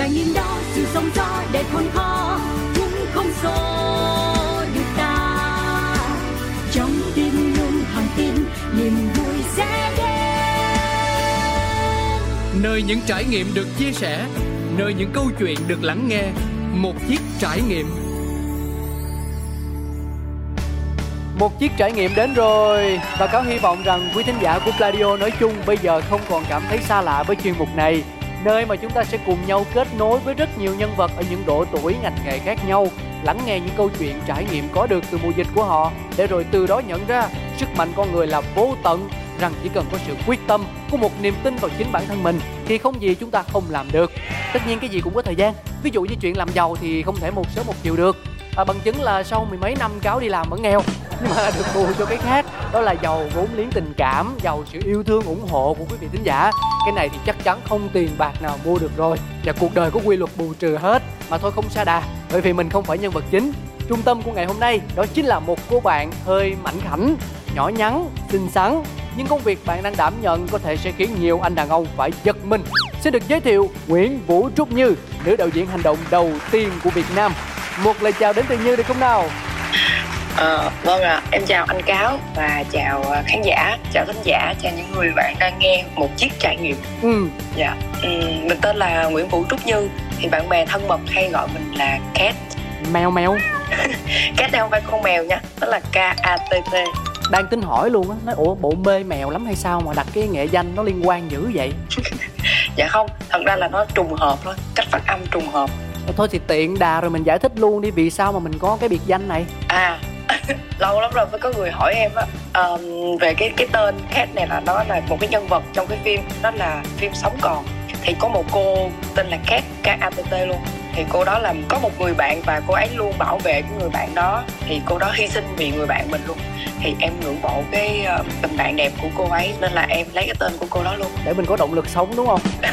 trải nghiệm đó sự sống gió để khôn khó cũng không xô được ta. Trong tim luôn hàng tin niềm vui sẽ đến. Nơi những trải nghiệm được chia sẻ nơi những câu chuyện được lắng nghe một chiếc trải nghiệm. Một chiếc trải nghiệm đến rồi Và cáo hy vọng rằng quý thính giả của Pladio nói chung bây giờ không còn cảm thấy xa lạ với chuyên mục này Nơi mà chúng ta sẽ cùng nhau kết nối với rất nhiều nhân vật ở những độ tuổi ngành nghề khác nhau Lắng nghe những câu chuyện trải nghiệm có được từ mùa dịch của họ. Để rồi từ đó nhận ra sức mạnh con người là vô tận Rằng chỉ cần có sự quyết tâm, có một niềm tin vào chính bản thân mình Thì không gì chúng ta không làm được. Tất nhiên cái gì cũng có thời gian. Ví dụ như chuyện làm giàu thì không thể một sớm một chiều được. À, bằng chứng là sau mười mấy năm cáo đi làm vẫn nghèo. mà được bù cho cái khác, đó là giàu vốn liếng tình cảm, giàu sự yêu thương ủng hộ của quý vị thính giả. Cái này thì chắc chắn không tiền bạc nào mua được rồi, và cuộc đời có quy luật bù trừ hết. Mà thôi không xa đà, bởi vì mình không phải nhân vật chính. Trung tâm của ngày hôm nay đó chính là một cô bạn hơi mảnh khảnh, nhỏ nhắn, xinh xắn. Nhưng công việc bạn đang đảm nhận có thể sẽ khiến nhiều anh đàn ông phải giật mình. Xin được giới thiệu Nguyễn Vũ Trúc Như, nữ đạo diễn hành động đầu tiên của Việt Nam. Một lời chào đến từ Như được không nào? À, vâng ạ, à, em chào anh Cáo và chào ờ, khán giả, chào thính giả, chào những người bạn đang nghe một chiếc trải nghiệm. Ừ. Dạ, ừ, mình tên là Nguyễn Vũ Trúc Như, thì bạn bè thân mật hay gọi mình là Cat. Mèo mèo. Cat đây không phải con mèo nha, đó là K A T T. Đang tính hỏi luôn á, nói ủa bộ mê mèo lắm hay sao mà đặt cái nghệ danh nó liên quan dữ vậy? dạ không, thật ra là nó trùng hợp thôi, cách phát âm trùng hợp thôi thì tiện đà rồi mình giải thích luôn đi vì sao mà mình có cái biệt danh này à lâu lắm rồi mới có người hỏi em á. Um, về cái cái tên Cat này là nó là một cái nhân vật trong cái phim đó là phim sống còn. Thì có một cô tên là Cat K A T T luôn thì cô đó là có một người bạn và cô ấy luôn bảo vệ cái người bạn đó. Thì cô đó hy sinh vì người bạn mình luôn. Thì em ngưỡng mộ cái uh, tình bạn đẹp của cô ấy nên là em lấy cái tên của cô đó luôn. Để mình có động lực sống đúng không?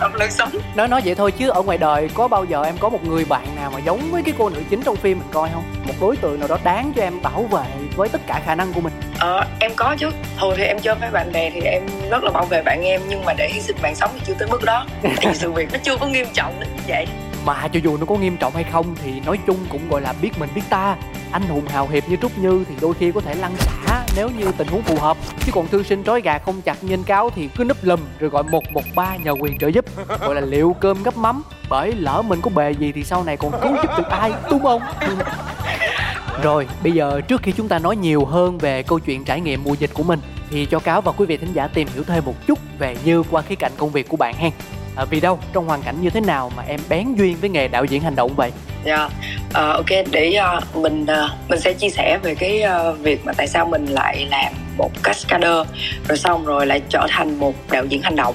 Động lực sống. Nói nói vậy thôi chứ ở ngoài đời có bao giờ em có một người bạn nào mà giống với cái cô nữ chính trong phim mình coi không? Một đối tượng nào đó đáng cho em bảo vệ với tất cả khả năng của mình. Ờ em có chứ. Thường thì em chơi với bạn bè thì em rất là bảo vệ bạn em nhưng mà để hy sinh mạng sống thì chưa tới mức đó. Thì sự việc nó chưa có nghiêm trọng đến như vậy. Mà cho dù nó có nghiêm trọng hay không thì nói chung cũng gọi là biết mình biết ta. Anh hùng hào hiệp như trúc như thì đôi khi có thể lăn xả nếu như tình huống phù hợp. Chứ còn thư sinh trói gà không chặt nhân cáo thì cứ núp lùm rồi gọi một một ba nhờ quyền trợ giúp. Gọi là liệu cơm gấp mắm. Bởi lỡ mình có bề gì thì sau này còn cứu giúp được ai, đúng không? Rồi, bây giờ trước khi chúng ta nói nhiều hơn về câu chuyện trải nghiệm mùa dịch của mình thì cho cáo và quý vị thính giả tìm hiểu thêm một chút về như qua khía cạnh công việc của bạn hen à, vì đâu trong hoàn cảnh như thế nào mà em bén duyên với nghề đạo diễn hành động vậy dạ yeah. uh, ok để uh, mình uh, mình sẽ chia sẻ về cái uh, việc mà tại sao mình lại làm một cascader rồi xong rồi lại trở thành một đạo diễn hành động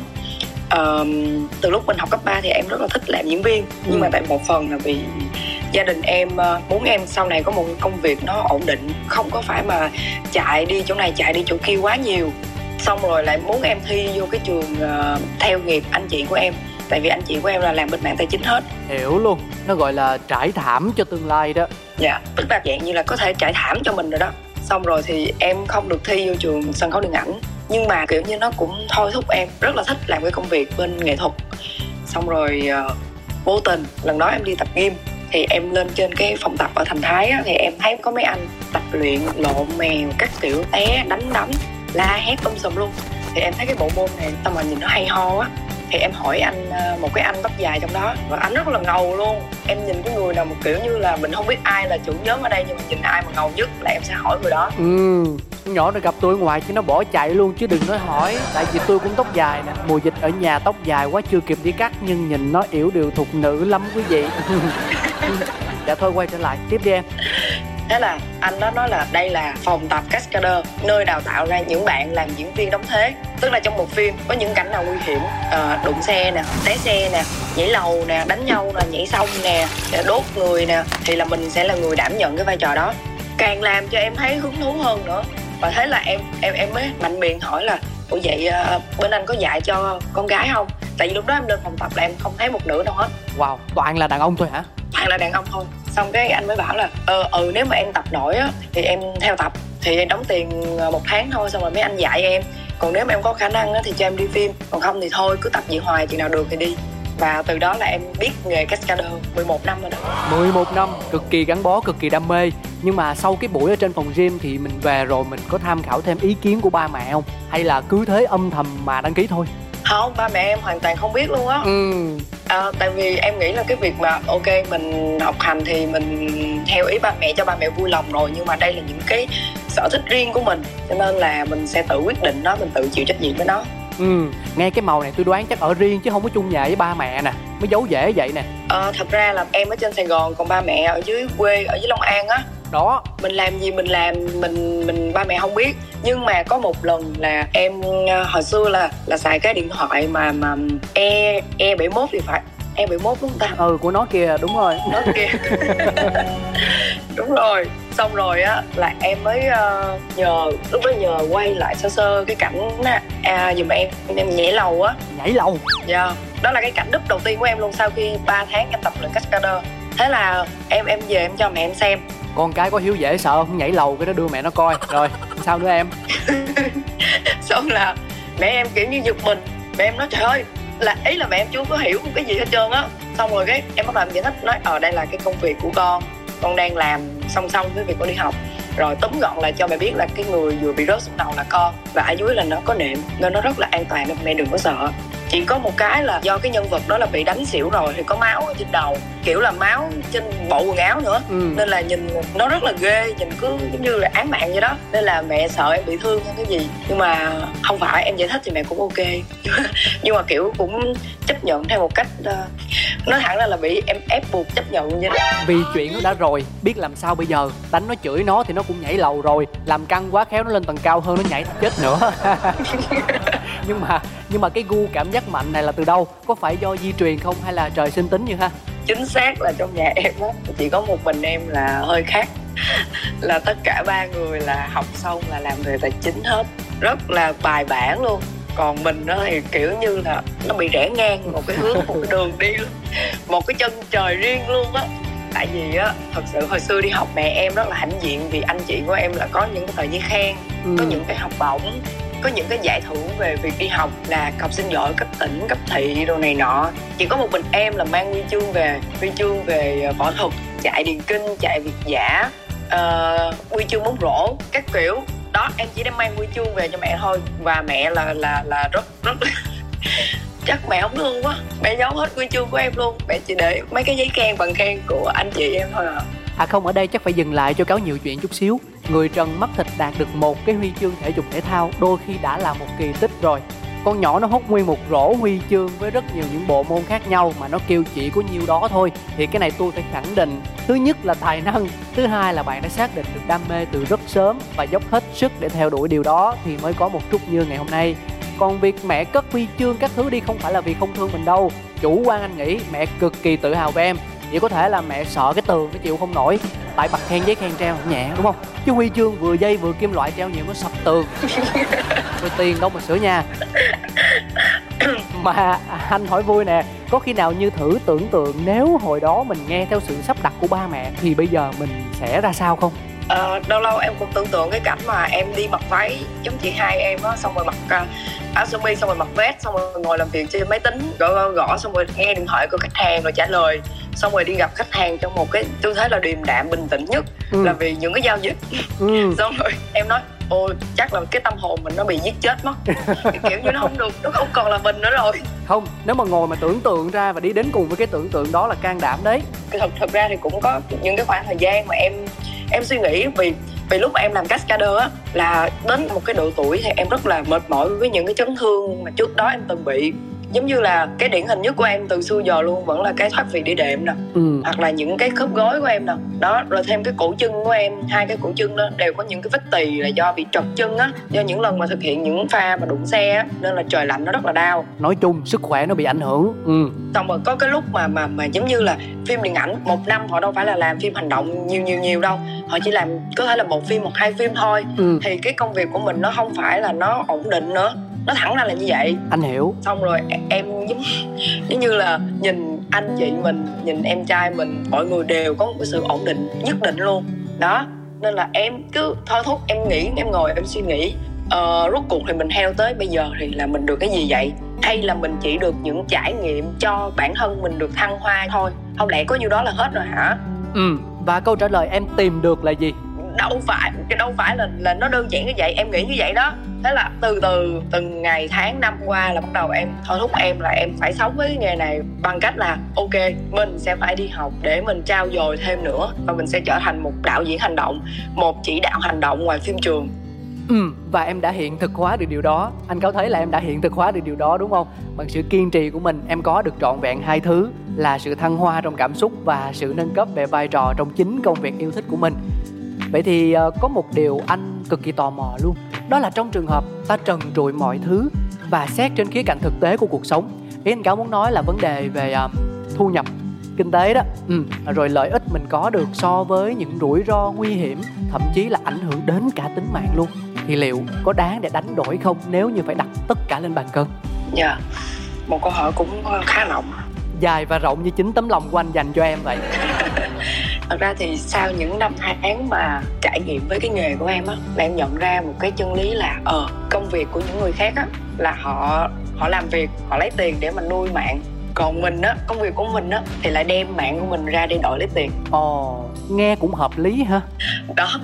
uh, từ lúc mình học cấp 3 thì em rất là thích làm diễn viên nhưng ừ. mà tại một phần là vì gia đình em muốn em sau này có một công việc nó ổn định không có phải mà chạy đi chỗ này chạy đi chỗ kia quá nhiều xong rồi lại muốn em thi vô cái trường uh, theo nghiệp anh chị của em. Tại vì anh chị của em là làm bên mảng tài chính hết. Hiểu luôn. Nó gọi là trải thảm cho tương lai đó. Dạ tức là dạng như là có thể trải thảm cho mình rồi đó. Xong rồi thì em không được thi vô trường sân khấu điện ảnh. Nhưng mà kiểu như nó cũng thôi thúc em rất là thích làm cái công việc bên nghệ thuật. Xong rồi uh, vô tình lần đó em đi tập gym thì em lên trên cái phòng tập ở thành thái á, thì em thấy có mấy anh tập luyện lộn mèo các kiểu té đánh đấm la hét um sùm luôn. Thì em thấy cái bộ môn này, tao mà nhìn nó hay ho á, thì em hỏi anh ờ, một cái anh tóc dài trong đó, và anh rất là ngầu luôn. Em nhìn cái người nào một kiểu như là, mình không biết ai là chủ nhóm ở đây, nhưng mà nhìn ai mà ngầu nhất là em sẽ hỏi người đó. Ừ nhỏ nó gặp tôi ngoài chứ nó bỏ chạy luôn chứ đừng nói hỏi. Tại vì tôi cũng tóc dài nè, mùa dịch ở nhà tóc dài quá, chưa kịp đi cắt, nhưng nhìn nó yểu điều thục nữ lắm quý vị. Dạ thôi, quay trở lại. Tiếp đi em thế là anh đó nói là đây là phòng tập cascader nơi đào tạo ra những bạn làm diễn viên đóng thế. Tức là trong một phim có những cảnh nào nguy hiểm à, đụng xe nè té xe nè nhảy lầu nè đánh nhau nè nhảy sông nè đốt người nè thì là mình sẽ là người đảm nhận cái vai trò đó. Càng làm cho em thấy hứng thú hơn nữa. Và thế là em em em mới mạnh miệng hỏi là ủa vậy ờ, bên anh có dạy cho con gái không? Tại vì lúc đó em lên phòng tập là em không thấy một nữ đâu hết. Wow toàn là đàn ông thôi hả? Toàn là đàn ông thôi. Xong cái anh mới bảo là ờ ừ nếu mà em tập nổi á thì em theo tập thì em đóng tiền ờ, một tháng thôi xong rồi mấy anh dạy em. Còn nếu mà em có khả năng á, thì cho em đi phim còn không thì thôi cứ tập vậy hoài chừng nào được thì đi. Và từ đó là em biết nghề cascader 11 năm rồi đó. 11 năm cực kỳ gắn bó cực kỳ đam mê. Nhưng mà sau cái buổi ở trên phòng gym thì mình về rồi mình có tham khảo thêm ý kiến của ba mẹ không? Hay là cứ thế âm thầm mà đăng ký thôi? Không ba mẹ em hoàn toàn không biết luôn á. Ừ. À, tại vì em nghĩ là cái việc mà ok mình học hành thì mình theo ý ba mẹ cho ba mẹ vui lòng rồi nhưng mà đây là những cái sở thích riêng của mình cho nên là mình sẽ tự quyết định nó mình tự chịu trách nhiệm với nó. Ừ nghe cái màu này tôi đoán chắc ở riêng chứ không có chung nhà với ba mẹ nè mới giấu dễ vậy nè. Ờ, thật ra là em ở trên sài gòn còn ba mẹ ở dưới quê ở dưới long an á đó mình làm gì mình làm mình mình ba mẹ không biết. Nhưng mà có một lần là em ờ, hồi xưa là là xài cái điện thoại mà mà e e 71 thì phải. E 71 đúng không ta? Ừ của nó kìa đúng rồi. Nó kia đúng rồi. Xong rồi á là em mới uh, nhờ lúc đó nhờ quay lại sơ sơ cái cảnh á. À, dùm em em nhảy lầu á. Nhảy lầu? Dạ. Yeah. đó là cái cảnh đúp đầu tiên của em luôn sau khi 3 tháng em tập luyện cascader thế là em em về em cho mẹ em xem con cái có hiếu dễ sợ không? Nhảy lầu cái đó đưa mẹ nó coi. Rồi sao nữa em? Xong là mẹ em kiểu như giật mình. Mẹ em nói trời ơi là ý là mẹ em chưa có hiểu một cái gì hết trơn á. Xong rồi cái em bắt đầu em giải thích nói ở ờ, đây là cái công việc của con. Con đang làm song song với việc con đi học. Rồi tóm gọn là cho mẹ biết là cái người vừa bị rớt xuống đầu là con và ở dưới là nó có nệm nên nó rất là an toàn nên mẹ đừng có sợ chỉ có một cái là do cái nhân vật đó là bị đánh xỉu rồi thì có máu ở trên đầu kiểu là máu trên bộ quần áo nữa. Ừ. nên là nhìn nó rất là ghê nhìn cứ giống như là án mạng vậy đó. Nên là mẹ sợ em bị thương hay cái gì. Nhưng mà không phải em giải thích thì mẹ cũng ok. Nhưng mà kiểu cũng chấp nhận theo một cách uh, nói thẳng ra là bị em ép buộc chấp nhận vậy đó. Vì chuyện nó đã rồi biết làm sao bây giờ? Đánh nó chửi nó thì nó cũng nhảy lầu rồi. Làm căng quá khéo nó lên tầng cao hơn nó nhảy chết nữa nhưng mà nhưng mà cái gu cảm giác mạnh này là từ đâu? Có phải do di truyền không hay là trời sinh tính như ha? Chính xác là trong nhà em á chỉ có một mình em là hơi khác. Là tất cả ba người là học xong là làm về tài chính hết. Rất là bài bản luôn. Còn mình nó thì kiểu như là nó bị rẽ ngang một cái hướng một cái đường đi. Luôn một cái chân trời riêng luôn á. Tại vì á thật sự hồi xưa đi học mẹ em rất là hãnh diện vì anh chị của em là có những cái tờ giấy khen ừ. có những cái học bổng có những cái giải thưởng về việc đi học là học sinh giỏi cấp tỉnh cấp thị đồ này nọ. Chỉ có một mình em là mang huy chương về huy chương về ờ, võ thuật chạy điền kinh chạy việt giả uh, huy chương bóng rổ các kiểu. Đó em chỉ đem mang huy chương về cho mẹ thôi và mẹ là là là rất rất chắc mẹ không thương quá. Mẹ giấu hết huy chương của em luôn. Mẹ chỉ để mấy cái giấy khen bằng khen của anh chị em thôi à. À không ở đây chắc phải dừng lại cho cáo nhiều chuyện chút xíu người trần mắt thịt đạt được một cái huy chương thể dục thể thao, đôi khi đã là một kỳ tích rồi. Con nhỏ nó hút nguyên một rổ huy chương với rất nhiều những bộ môn khác nhau mà nó kêu chỉ có nhiêu đó thôi. Thì cái này tôi phải khẳng định. Thứ nhất là tài năng, thứ hai là bạn đã xác định được đam mê từ rất sớm và dốc hết sức để theo đuổi điều đó thì mới có một chút như ngày hôm nay. Còn việc mẹ cất huy chương các thứ đi không phải là vì không thương mình đâu. Chủ quan anh nghĩ mẹ cực kỳ tự hào về em. Chỉ có thể là mẹ sợ cái tường nó chịu không nổi tại bật khen giấy khen treo nhẹ đúng không? Chứ huy chương vừa dây vừa kim loại treo nhiều nó sập tường. Rồi tiền đâu mà sửa nhà. Mà anh hỏi vui nè có khi nào như thử tưởng tượng nếu hồi đó mình nghe theo sự sắp đặt của ba mẹ thì bây giờ mình sẽ ra sao không? Ờ, lâu lâu em cũng tưởng tượng cái cảnh mà em đi mặc váy giống chị hai em á xong rồi mặc uh, áo sơ mi xong rồi mặc vest xong rồi ngồi làm việc trên máy tính gõ gõ, gõ xong rồi nghe điện thoại của khách hàng rồi trả lời xong rồi đi gặp khách hàng trong một cái tư thế là điềm đạm bình tĩnh nhất ừ. là vì những cái giao dịch. Ừ. xong rồi em nói ôi chắc là cái tâm hồn mình nó bị giết chết mất. Kiểu như nó không được nó không còn là mình nữa rồi. Không nếu mà ngồi mà tưởng tượng ra và đi đến cùng với cái tưởng tượng đó là can đảm đấy. Thật thật ra thì cũng có những cái khoảng thời gian mà em em suy nghĩ vì vì lúc mà em làm cascader á là đến một cái độ tuổi thì em rất là mệt mỏi với những cái chấn thương mà trước đó em từng bị giống như là cái điển hình nhất của em từ xưa giờ luôn vẫn là cái thoát vị đĩa đệm nè. Ừ. hoặc là những cái khớp gối của em nè. Đó rồi thêm cái cổ chân của em hai cái cổ chân đó đều có những cái vết tì là do bị trật chân á. Do những lần mà thực hiện những pha mà đụng xe á nên là trời lạnh nó rất là đau. Nói chung sức khỏe nó bị ảnh hưởng. Ừ. xong rồi có cái lúc mà mà mà giống như là phim điện ảnh một năm họ đâu phải là làm phim hành động nhiều nhiều nhiều đâu. Họ chỉ làm có thể là một phim một hai phim thôi. Ừ. thì cái công việc của mình nó không phải là nó ổn định nữa nó thẳng ra là như vậy. Anh hiểu. Xong rồi em giống giống như là nhìn anh chị mình nhìn em trai mình mọi người đều có một cái sự ổn định nhất định luôn. Đó nên là em cứ thôi thúc em nghĩ em ngồi em suy nghĩ. Ờ, rốt cuộc thì mình theo tới bây giờ thì là mình được cái gì vậy? Hay là mình chỉ được những trải nghiệm cho bản thân mình được thăng hoa thôi? Không lẽ có nhiêu đó là hết rồi hả? Ừ và câu trả lời em tìm được là gì đâu phải cái đâu phải là là nó đơn giản như vậy em nghĩ như vậy đó. Thế là từ từ từng ngày tháng năm qua là bắt đầu em thôi thúc em là em phải sống với cái nghề này bằng cách là ok mình sẽ phải đi học để mình trao dồi thêm nữa và mình sẽ trở thành một đạo diễn hành động một chỉ đạo hành động ngoài phim trường. Ừ, và em đã hiện thực hóa được điều đó. Anh có thấy là em đã hiện thực hóa được điều đó đúng không? Bằng sự kiên trì của mình em có được trọn vẹn hai thứ Là sự thăng hoa trong cảm xúc và sự nâng cấp về vai trò trong chính công việc yêu thích của mình. Vậy thì uh, có một điều anh cực kỳ tò mò luôn Đó là trong trường hợp ta trần trụi mọi thứ Và xét trên khía cạnh thực tế của cuộc sống Ý anh Cáo muốn nói là vấn đề về uh, thu nhập kinh tế đó ừ. rồi lợi ích mình có được so với những rủi ro nguy hiểm thậm chí là ảnh hưởng đến cả tính mạng luôn thì liệu có đáng để đánh đổi không nếu như phải đặt tất cả lên bàn cân dạ yeah. một câu hỏi cũng khá rộng dài và rộng như chính tấm lòng của anh dành cho em vậy thật ra thì sau những năm tháng mà trải nghiệm với cái nghề của em á là em nhận ra một cái chân lý là ờ công việc của những người khác á là họ họ làm việc họ lấy tiền để mà nuôi mạng. Còn mình á công việc của mình á thì lại đem mạng của mình ra để đổi lấy tiền. Ồ nghe cũng hợp lý ha đó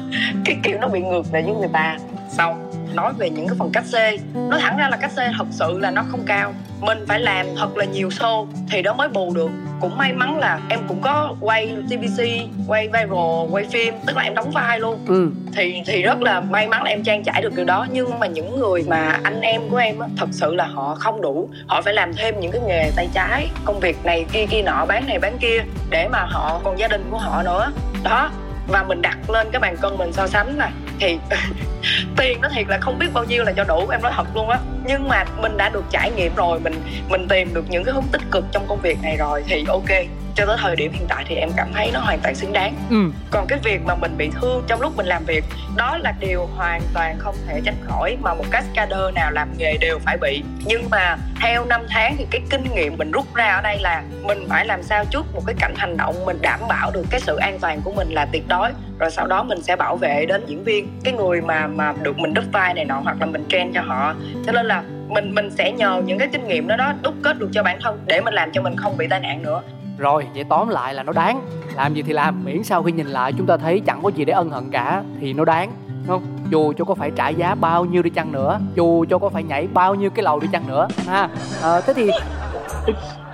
cái kiểu nó bị ngược lại với người ta. Xong nói về những cái phần cách xê. Nói thẳng ra là cách xê thật sự là nó không cao. Mình phải làm thật là nhiều show thì đó mới bù được. Cũng may mắn là em cũng có quay tvc quay viral quay phim tức là em đóng vai luôn. Ừ. thì thì rất là may mắn là em trang trải được điều đó. Nhưng mà những người mà anh em của em á thật sự là họ không đủ. Họ phải làm thêm những cái nghề tay trái công việc này kia kia nọ bán này bán kia để mà họ còn gia đình của họ nữa. Đó. Và mình đặt lên cái bàn cân mình so sánh nè thì tiền nó thiệt là không biết bao nhiêu là cho đủ, em nói thật luôn á. Nhưng mà mình đã được trải nghiệm rồi, mình mình tìm được những cái hướng tích cực trong công việc này rồi, thì ok cho tới thời điểm hiện tại thì em cảm thấy nó hoàn toàn xứng đáng. Ừ. còn cái việc mà mình bị thương trong lúc mình làm việc đó là điều hoàn toàn không thể tránh khỏi mà một cascader nào làm nghề đều phải bị. Nhưng mà theo năm tháng thì cái kinh nghiệm mình rút ra ở đây là mình phải làm sao trước một cái cảnh hành động mình đảm bảo được cái sự an toàn của mình là tuyệt đối. Rồi sau đó mình sẽ bảo vệ đến diễn viên cái người mà mà được mình đúc vai này nọ hoặc là mình train cho họ. Cho nên là mình mình sẽ nhờ những cái kinh nghiệm đó đó đúc kết được cho bản thân để mình làm cho mình không bị tai nạn nữa rồi vậy tóm lại là nó đáng. Làm gì thì làm miễn sau khi nhìn lại chúng ta thấy chẳng có gì để ân hận cả thì nó đáng không? Dù cho có phải trả giá bao nhiêu đi chăng nữa dù cho có phải nhảy bao nhiêu cái lầu đi chăng nữa ha. À, thế thì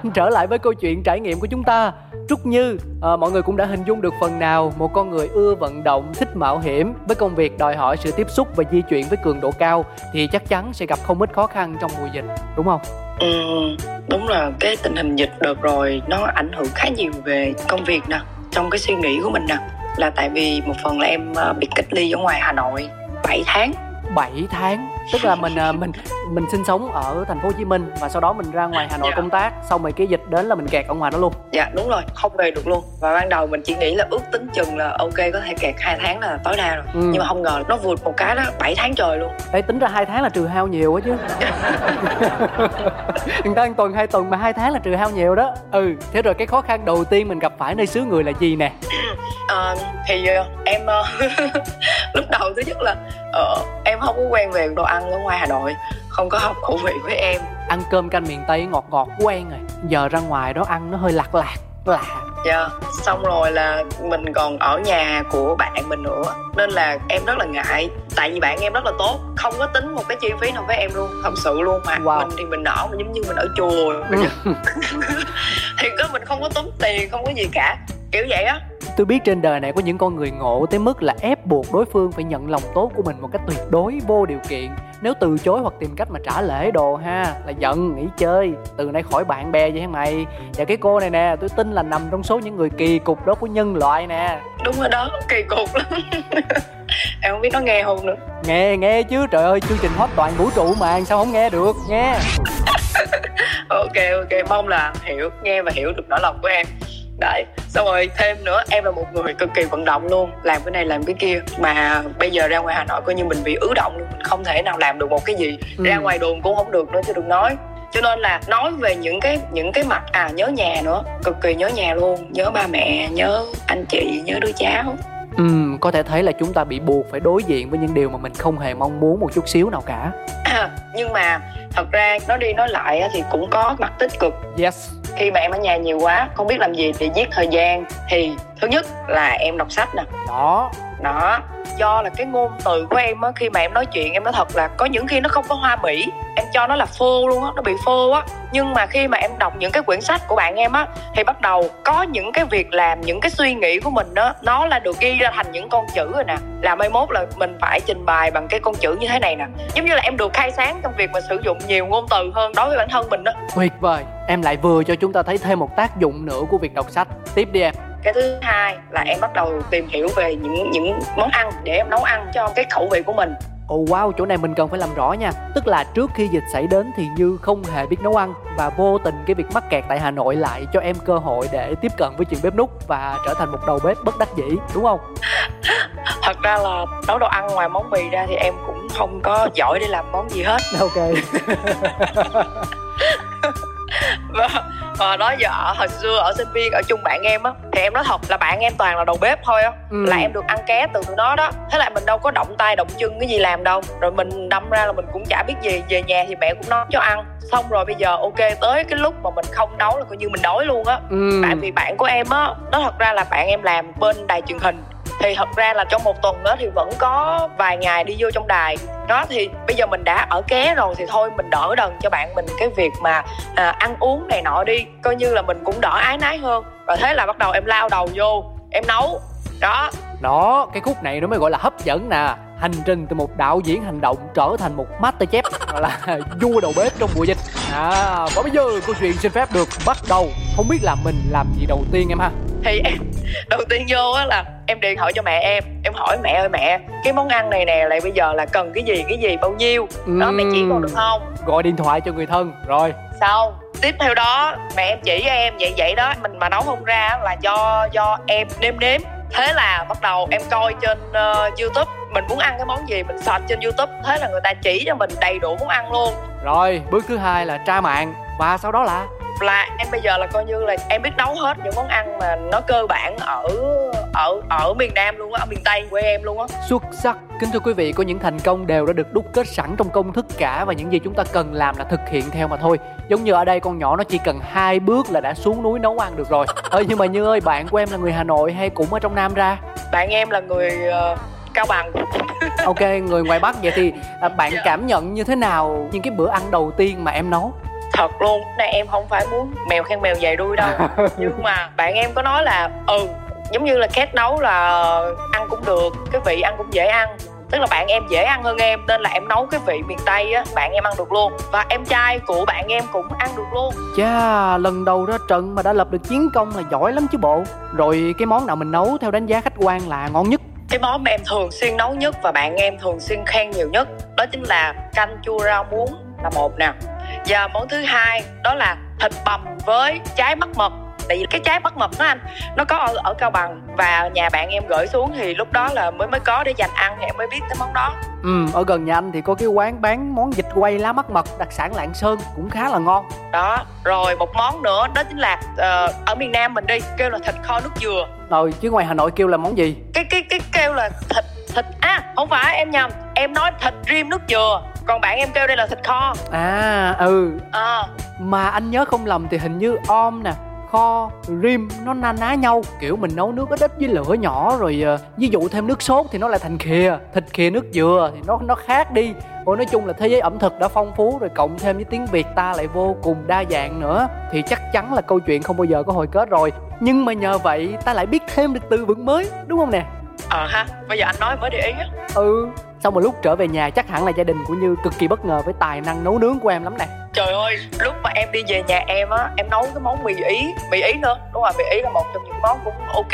trở lại với câu chuyện trải nghiệm của chúng ta. Trúc Như, à, mọi người cũng đã hình dung được phần nào một con người ưa vận động, thích mạo hiểm. Với công việc đòi hỏi sự tiếp xúc và di chuyển với cường độ cao thì chắc chắn sẽ gặp không ít khó khăn trong mùa dịch, đúng không? Ừ, đúng là cái tình hình dịch đợt rồi nó ảnh hưởng khá nhiều về công việc nè, trong cái suy nghĩ của mình nè. Là tại vì một phần là em à, bị cách ly ở ngoài Hà Nội 7 tháng. 7 tháng? Tức là mình à, mình mình sinh sống ở thành phố Hồ Chí Minh và sau đó mình ra ngoài Hà Nội dạ. công tác xong rồi cái dịch đến là mình kẹt ở ngoài đó luôn. Dạ đúng rồi không về được luôn. Và ban đầu mình chỉ nghĩ là ước tính chừng là ok có thể kẹt hai tháng là tối đa rồi. Ừ. nhưng mà không ngờ nó vượt một cái đó 7 tháng trời luôn. Đấy tính ra hai tháng là trừ hao nhiều quá chứ. Người ta ăn tuần hai tuần mà hai tháng là trừ hao nhiều đó. Ừ thế rồi cái khó khăn đầu tiên mình gặp phải nơi xứ người là gì nè? À, thì uh, em uh, lúc đầu thứ nhất là uh, em không có quen về đồ ăn ở ngoài Hà Nội không có hợp khẩu vị với em. Ăn cơm canh miền Tây ngọt ngọt quen rồi giờ ra ngoài đó ăn nó hơi lạc lạc lạ dạ yeah. xong rồi là mình còn ở nhà của bạn mình nữa. Nên là em rất là ngại. Tại vì bạn em rất là tốt không có tính một cái chi phí nào với em luôn thật sự luôn mà. Wow. mình thì mình ở giống như mình ở chùa. Thì có mình không có tốn tiền không có gì cả. Kiểu vậy á tôi biết trên đời này có những con người ngộ tới mức là ép buộc đối phương phải nhận lòng tốt của mình một cách tuyệt đối vô điều kiện. Nếu từ chối hoặc tìm cách mà trả lễ đồ ha là giận nghỉ chơi từ nay khỏi bạn bè vậy hả mày? Và cái cô này nè tôi tin là nằm trong số những người kỳ cục đó của nhân loại nè. Đúng rồi đó kỳ cục lắm. Em không biết nó nghe không nữa. Nghe nghe chứ trời ơi chương trình hot toàn vũ trụ mà sao không nghe được nghe. Ok ok mong là hiểu nghe và hiểu được nỗi lòng của em đấy xong rồi thêm nữa em là một người cực kỳ vận động luôn làm cái này làm cái kia. Mà bây giờ ra ngoài hà nội coi như mình bị ứ động luôn mình không thể nào làm được một cái gì. Ừ. ra ngoài đường cũng không được nữa chứ đừng nói. Cho nên là nói về những cái những cái mặt à nhớ nhà nữa cực kỳ nhớ nhà luôn. Nhớ ba mẹ nhớ anh chị nhớ đứa cháu ừ có thể thấy là chúng ta bị buộc phải đối diện với những điều mà mình không hề mong muốn một chút xíu nào cả. Nhưng mà thật ra nói đi nói lại thì cũng có mặt tích cực. Yes. Khi mà em ở nhà nhiều quá không biết làm gì để giết thời gian. Thì thứ nhất là em đọc sách nè. Đó đó, do là cái ngôn từ của em á, khi mà em nói chuyện em nói thật là có những khi nó không có hoa mỹ, em cho nó là phô luôn á, nó bị phô á. Nhưng mà khi mà em đọc những cái quyển sách của bạn em á, thì bắt đầu có những cái việc làm, những cái suy nghĩ của mình đó nó là được ghi ra thành những con chữ rồi nè. Là mai mốt là mình phải trình bày bằng cái con chữ như thế này nè. Giống như là em được khai sáng trong việc mà sử dụng nhiều ngôn từ hơn đối với bản thân mình đó tuyệt vời, em lại vừa cho chúng ta thấy thêm một tác dụng nữa của việc đọc sách. Tiếp đi em cái thứ hai là em bắt đầu tìm hiểu về những những món ăn để em nấu ăn cho cái khẩu vị của mình. Ồ oh wow, chỗ này mình cần phải làm rõ nha. Tức là trước khi dịch xảy đến thì Như không hề biết nấu ăn Và vô tình cái việc mắc kẹt tại Hà Nội lại cho em cơ hội để tiếp cận với chuyện bếp nút Và trở thành một đầu bếp bất đắc dĩ, đúng không? Thật ra là nấu đồ ăn ngoài món mì ra thì em cũng không có giỏi để làm món gì hết. Ok và đó giờ ở hồi xưa ở sinh viên ở chung bạn em á thì em nói thật là bạn em toàn là đầu bếp thôi á ừ. là em được ăn ké từ tụi nó đó thế là mình đâu có động tay động chân cái gì làm đâu rồi mình đâm ra là mình cũng chả biết gì về nhà thì mẹ cũng nấu cho ăn xong rồi bây giờ ok tới cái lúc mà mình không nấu là coi như mình đói luôn á ừ. tại vì bạn của em á nó thật ra là bạn em làm bên đài truyền hình thì thật ra là trong một tuần đó thì vẫn có vài ngày đi vô trong đài. Đó thì bây giờ mình đã ở ké rồi thì thôi mình đỡ đần cho bạn mình cái việc mà à, ăn uống này nọ đi. Coi như là mình cũng đỡ ái nái hơn. Và thế là bắt đầu em lao đầu vô em nấu. Đó. Đó cái khúc này nó mới gọi là hấp dẫn nè. Hành trình từ một đạo diễn hành động trở thành một master chef là vua đầu bếp trong mùa dịch. À và bây giờ câu chuyện xin phép được bắt đầu. Không biết là mình làm gì đầu tiên em ha? Thì em đầu tiên vô á là em điện thoại cho mẹ em em hỏi mẹ ơi mẹ cái món ăn này nè lại bây giờ là cần cái gì cái gì bao nhiêu? Đó mẹ chỉ con được không? Gọi điện thoại cho người thân rồi. Sau tiếp theo đó mẹ em chỉ cho em vậy vậy đó. Mình mà nấu không ra là do do em nêm nếm. Thế là bắt đầu em coi trên uh, youtube mình muốn ăn cái món gì mình search trên youtube. Thế là người ta chỉ cho mình đầy đủ món ăn luôn. Rồi bước thứ hai là tra mạng và sau đó là là em bây giờ là coi như là em biết nấu hết những món ăn mà nó cơ bản ở ở ở miền Nam luôn á, ở miền Tây quê em luôn á. Xuất sắc. Kính thưa quý vị, có những thành công đều đã được đúc kết sẵn trong công thức cả và những gì chúng ta cần làm là thực hiện theo mà thôi. Giống như ở đây con nhỏ nó chỉ cần hai bước là đã xuống núi nấu ăn được rồi. ơi nhưng mà Như ơi, bạn của em là người Hà Nội hay cũng ở trong Nam ra? Bạn em là người uh, cao bằng ok người ngoài bắc vậy thì à, bạn dạ. cảm nhận như thế nào những cái bữa ăn đầu tiên mà em nấu thật luôn. Này em không phải muốn mèo khen mèo dài đuôi đâu. Nhưng mà bạn em có nói là ừ giống như là két nấu là ăn cũng được cái vị ăn cũng dễ ăn. Tức là bạn em dễ ăn hơn em nên là em nấu cái vị miền tây á bạn em ăn được luôn. Và em trai của bạn em cũng ăn được luôn. Chà lần đầu ra trận mà đã lập được chiến công là giỏi lắm chứ bộ. Rồi cái món nào mình nấu theo đánh giá khách quan là ngon nhất? Cái món mà em thường xuyên nấu nhất và bạn em thường xuyên khen nhiều nhất đó chính là canh chua rau muống là một nè và món thứ hai đó là thịt bằm với trái bắt mật tại vì cái trái bắt mật đó anh nó có ở ở cao bằng và nhà bạn em gửi xuống thì lúc đó là mới mới có để dành ăn thì em mới biết cái món đó. Ừ ở gần nhà anh thì có cái quán bán món vịt quay lá mắt mật đặc sản lạng sơn cũng khá là ngon. Đó rồi một món nữa đó chính là uh, ở miền nam mình đi kêu là thịt kho nước dừa. Rồi chứ ngoài hà nội kêu là món gì? Cái cái cái kêu là thịt thịt à không phải em nhầm em nói thịt rim nước dừa còn bạn em kêu đây là thịt kho. À ừ. À. mà anh nhớ không lầm thì hình như om nè kho rim nó na ná nhau. Kiểu mình nấu nước ít ít với lửa nhỏ rồi uh, ví dụ thêm nước sốt thì nó lại thành khìa thịt khìa nước dừa thì nó nó khác đi. Ôi nói chung là thế giới ẩm thực đã phong phú rồi cộng thêm với tiếng Việt ta lại vô cùng đa dạng nữa. Thì chắc chắn là câu chuyện không bao giờ có hồi kết rồi. Nhưng mà nhờ vậy ta lại biết thêm được từ vựng mới đúng không nè? Ờ ha bây giờ anh nói mới để ý á. Ừ xong một lúc trở về nhà chắc hẳn là gia đình của như cực kỳ bất ngờ với tài năng nấu nướng của em lắm nè. Trời ơi lúc mà em đi về nhà em á em nấu cái món mì ý mì ý nữa. Đúng rồi mì ý là một trong những món cũng ok.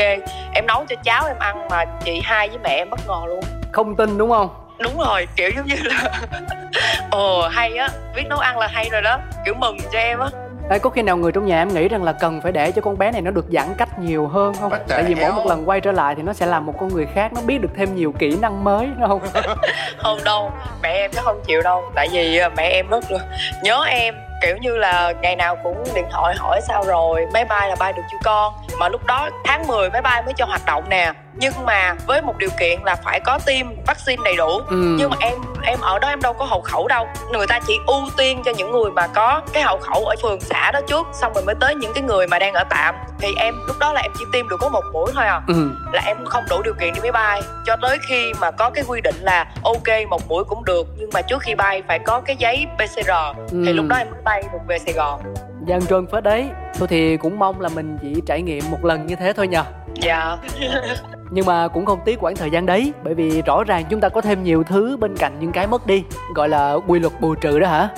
Em nấu cho cháu em ăn mà chị hai với mẹ em bất ngờ luôn. Không tin đúng không? Đúng rồi kiểu giống như là ồ hay á. Biết nấu ăn là hay rồi đó. Kiểu mừng cho em á Ê, có khi nào người trong nhà em nghĩ rằng là cần phải để cho con bé này nó được giãn cách nhiều hơn không? The Tại vì mỗi một lần quay trở lại thì nó sẽ là một con người khác, nó biết được thêm nhiều kỹ năng mới đúng không? không đâu mẹ em chắc không chịu đâu. Tại vì ờ, mẹ em rất là nhớ em kiểu như là ngày nào cũng điện thoại hỏi sao rồi máy bay là bay được chưa con? Mà lúc đó tháng 10 máy bay mới cho hoạt động nè nhưng mà với một điều kiện là phải có tiêm vaccine đầy đủ Ừ. nhưng mà em em ở đó em đâu có hộ khẩu đâu người ta chỉ ưu tiên cho những người mà có cái hộ khẩu ở phường xã đó trước xong rồi mới tới những cái người mà đang ở tạm thì em lúc đó là em chỉ tiêm được có một mũi thôi à Ừ. là em không đủ điều kiện đi máy bay cho tới khi mà có cái quy định là ok một mũi cũng được nhưng mà trước khi bay phải có cái giấy PCR Ừ. thì lúc đó em mới bay được về Sài Gòn Gian trơn phết đấy. Thôi thì cũng mong là mình chỉ trải nghiệm một lần như thế thôi nhờ. Dạ. Nhưng mà cũng không tiếc quãng thời gian đấy Bởi vì rõ ràng chúng ta có thêm nhiều thứ bên cạnh những cái mất đi Gọi là quy luật bù trừ đó hả?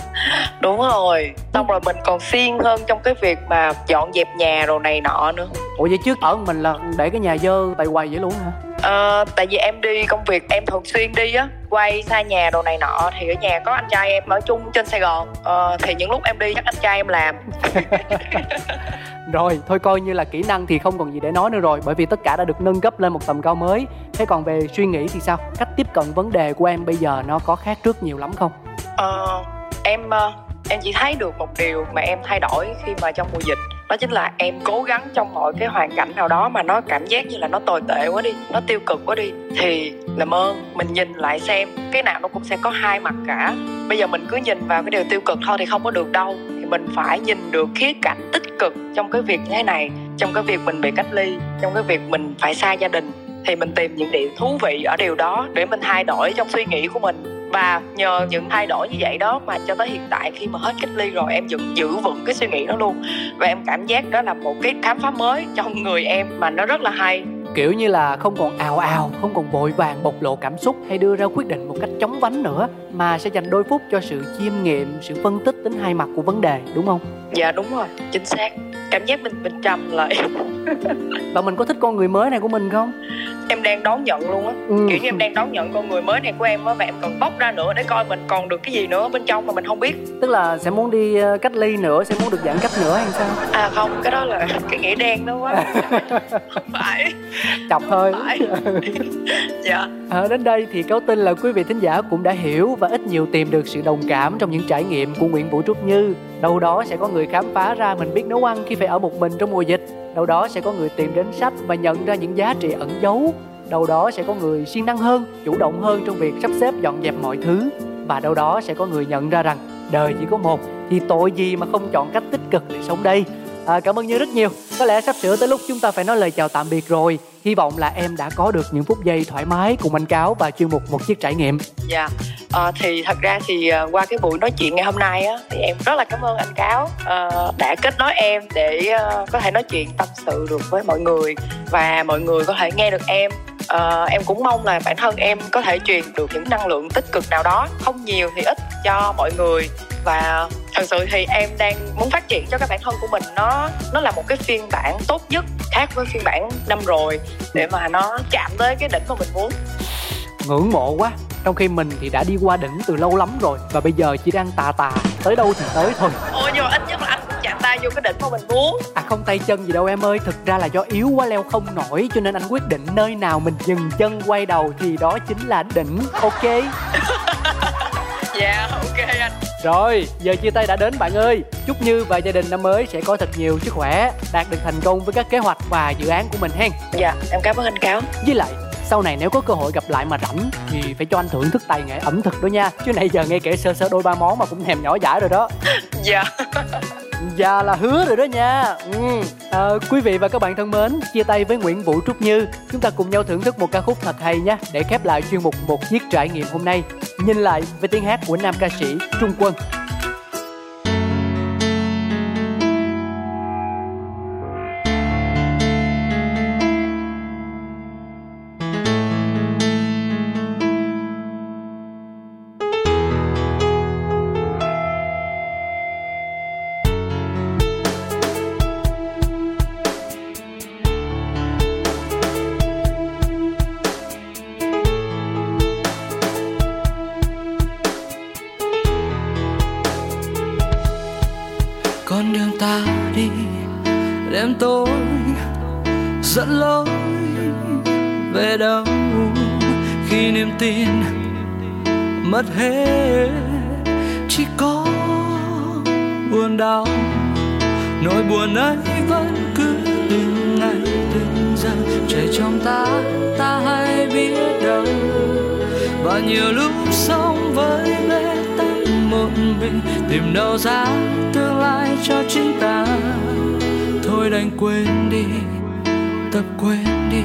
đúng rồi. Xong rồi mình còn siêng hơn trong cái việc mà dọn dẹp nhà rồi này nọ nữa. Ủa vậy trước ở mình là để cái nhà dơ bày quầy vậy luôn hả? Ờ, tại vì em đi công việc em thường xuyên đi á quay xa nhà đồ này nọ thì ở nhà có anh trai em ở chung trên Sài Gòn. Ờ, thì những lúc em đi chắc anh trai em làm Rồi, thôi coi như là kỹ năng thì không còn gì để nói nữa rồi Bởi vì tất cả đã được nâng cấp lên một tầm cao mới Thế còn về suy nghĩ thì sao? Cách tiếp cận vấn đề của em bây giờ nó có khác trước nhiều lắm không? Ờ, em ờ, em chỉ thấy được một điều mà em thay đổi khi mà trong mùa dịch đó chính là em cố gắng trong mọi cái hoàn cảnh nào đó mà nó cảm giác như là nó tồi tệ quá đi nó tiêu cực quá đi thì làm ơn mình nhìn lại xem cái nào nó cũng sẽ có hai mặt cả bây giờ mình cứ nhìn vào cái điều tiêu cực thôi thì không có được đâu mình phải nhìn được khía cạnh tích cực trong cái việc như thế này, trong cái việc mình bị cách ly, trong cái việc mình phải xa gia đình, thì mình tìm những điều thú vị ở điều đó để mình thay đổi trong suy nghĩ của mình. Và nhờ những thay đổi như vậy đó mà cho tới hiện tại khi mà hết cách ly rồi, em vẫn giữ vững cái suy nghĩ đó luôn. Và em cảm giác đó là một cái khám phá mới trong người em mà nó rất là hay. Kiểu như là không còn ào ào, không còn vội vàng bộc lộ cảm xúc hay đưa ra quyết định một cách chóng vánh nữa Mà sẽ dành đôi phút cho sự chiêm nghiệm, sự phân tích tính hai mặt của vấn đề, đúng không? dạ đúng rồi chính xác cảm giác mình mình trầm lại Và mình có thích con người mới này của mình không? em đang đón nhận luôn á Ừ. kiểu như em đang đón nhận con người mới này của em á và em còn bóc ra nữa để coi mình còn được cái gì nữa bên trong mà mình không biết Tức là sẽ muốn đi ờ, cách ly nữa, sẽ muốn được giãn cách nữa hay sao? à không cái đó là cái nghĩa đen đó quá không phải Chọc thôi phải dạ Ờ, đến đây thì cáo tin là quý vị thính giả cũng đã hiểu và ít nhiều tìm được sự đồng cảm trong những trải nghiệm của Nguyễn Vũ Trúc Như. Đâu đó sẽ có người khám phá ra mình biết nấu ăn khi phải ở một mình trong mùa dịch. Đâu đó sẽ có người tìm đến sách và nhận ra những giá trị ẩn giấu. Đâu đó sẽ có người siêng năng hơn, chủ động hơn trong việc sắp xếp dọn dẹp mọi thứ. Và đâu đó sẽ có người nhận ra rằng đời chỉ có một thì tội gì mà không chọn cách tích cực để sống đây. À, cảm ơn Như rất nhiều. Có lẽ sắp sửa tới lúc chúng ta phải nói lời chào tạm biệt rồi. Hy vọng là em đã có được những phút giây thoải mái cùng anh Cáo và chuyên mục một chiếc trải nghiệm. Dạ, ờ, thì thật ra thì ờ, qua cái buổi nói chuyện ngày hôm nay á thì em rất là cảm ơn anh Cáo ờ, đã kết nối em để uh, có thể nói chuyện tâm sự được với mọi người và mọi người có thể nghe được em. uh, em cũng mong là bản thân em có thể truyền được những năng lượng tích cực nào đó, không nhiều thì ít cho mọi người và thật sự thì em đang muốn phát triển cho cái bản thân của mình nó nó là một cái phiên bản tốt nhất khác với phiên bản năm rồi để mà nó chạm tới cái đỉnh mà mình muốn Ngưỡng mộ quá. Trong khi mình thì đã đi qua đỉnh từ lâu lắm rồi và bây giờ chỉ đang tà tà tới đâu thì tới thôi. Ôi nhưng mà ít nhất là anh cũng chạm tay vô cái đỉnh mà mình muốn À không tay chân gì đâu em ơi, thực ra là do yếu quá leo không nổi cho nên anh quyết định nơi nào mình dừng chân quay đầu thì đó chính là đỉnh. Ok. Dạ ok anh Rồi, giờ chia tay đã đến bạn ơi. Chúc Như và gia đình năm mới sẽ có thật nhiều sức khỏe, đạt được thành công với các kế hoạch và dự án của mình hen. Dạ em cảm ơn anh Cáo Với lại sau này nếu có cơ hội gặp lại mà rảnh thì phải cho anh thưởng thức tài nghệ ẩm thực đó nha chứ nãy giờ nghe kể sơ sơ đôi ba món mà cũng thèm nhỏ dãi rồi đó Dạ Dạ là hứa rồi đó nha. Ừ. à, Quý vị và các bạn thân mến Chia tay với Nguyễn Vũ Trúc Như Chúng ta cùng nhau thưởng thức một ca khúc thật hay nhé Để khép lại chuyên mục Một Chiếc Trải Nghiệm hôm nay. Nhìn lại với tiếng hát của nam ca sĩ Trung Quân. Buồn đau. Nỗi buồn ấy vẫn cứ từng ngày từng giờ chạy trong ta ta hay biết đâu. Và nhiều lúc sống với bế tắc một mình tìm đâu ra tương lai cho chính ta. Thôi đành quên đi, tập quên đi.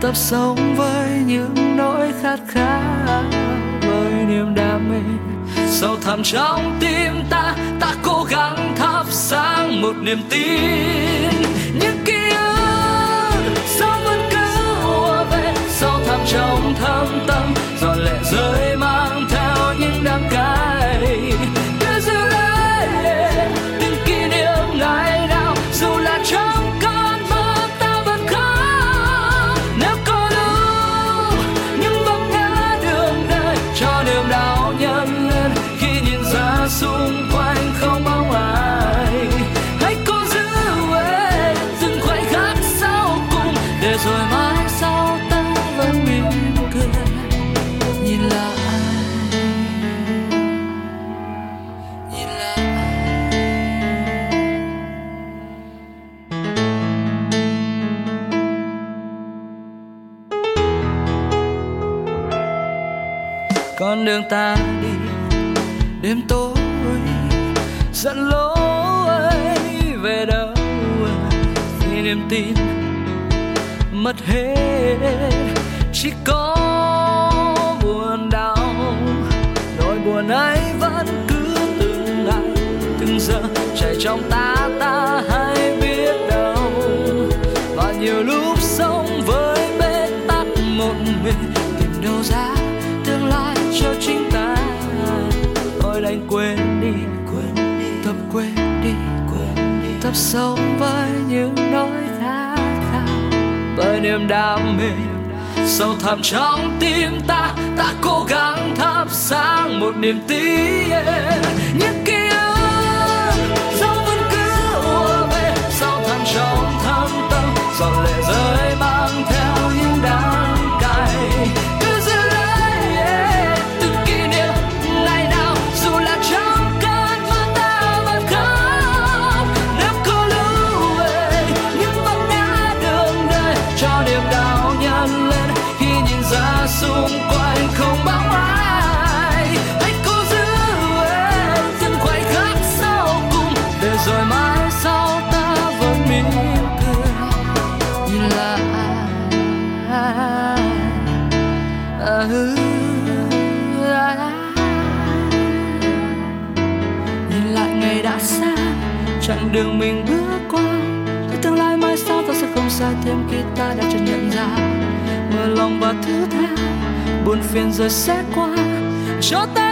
Tập sống với những nỗi khát khao, với niềm đam mê sâu thẳm trong tim ta ta cố gắng thắp sáng một niềm tin. Những ký ức sao vẫn cứ ùa về, sâu thẳm trong thâm tâm giọt lệ rơi mang ta đi. Đêm tối dẫn lối về đâu à? khi niềm tin mất hết, chỉ có buồn đau. Nỗi buồn ấy vẫn cứ từng ngày từng giờ chảy trong ta ta hay biết đâu quên sống với những nỗi khát khao. Bởi niềm đam mê sâu thẳm trong tim ta ta cố gắng thắp sáng một niềm tin. Những đường mình bước qua. Thì tương lai mai sau ta sẽ không sai thêm khi ta đã chợt nhận ra. Mở lòng và thứ tha, buồn phiền rồi sẽ qua. Cho ta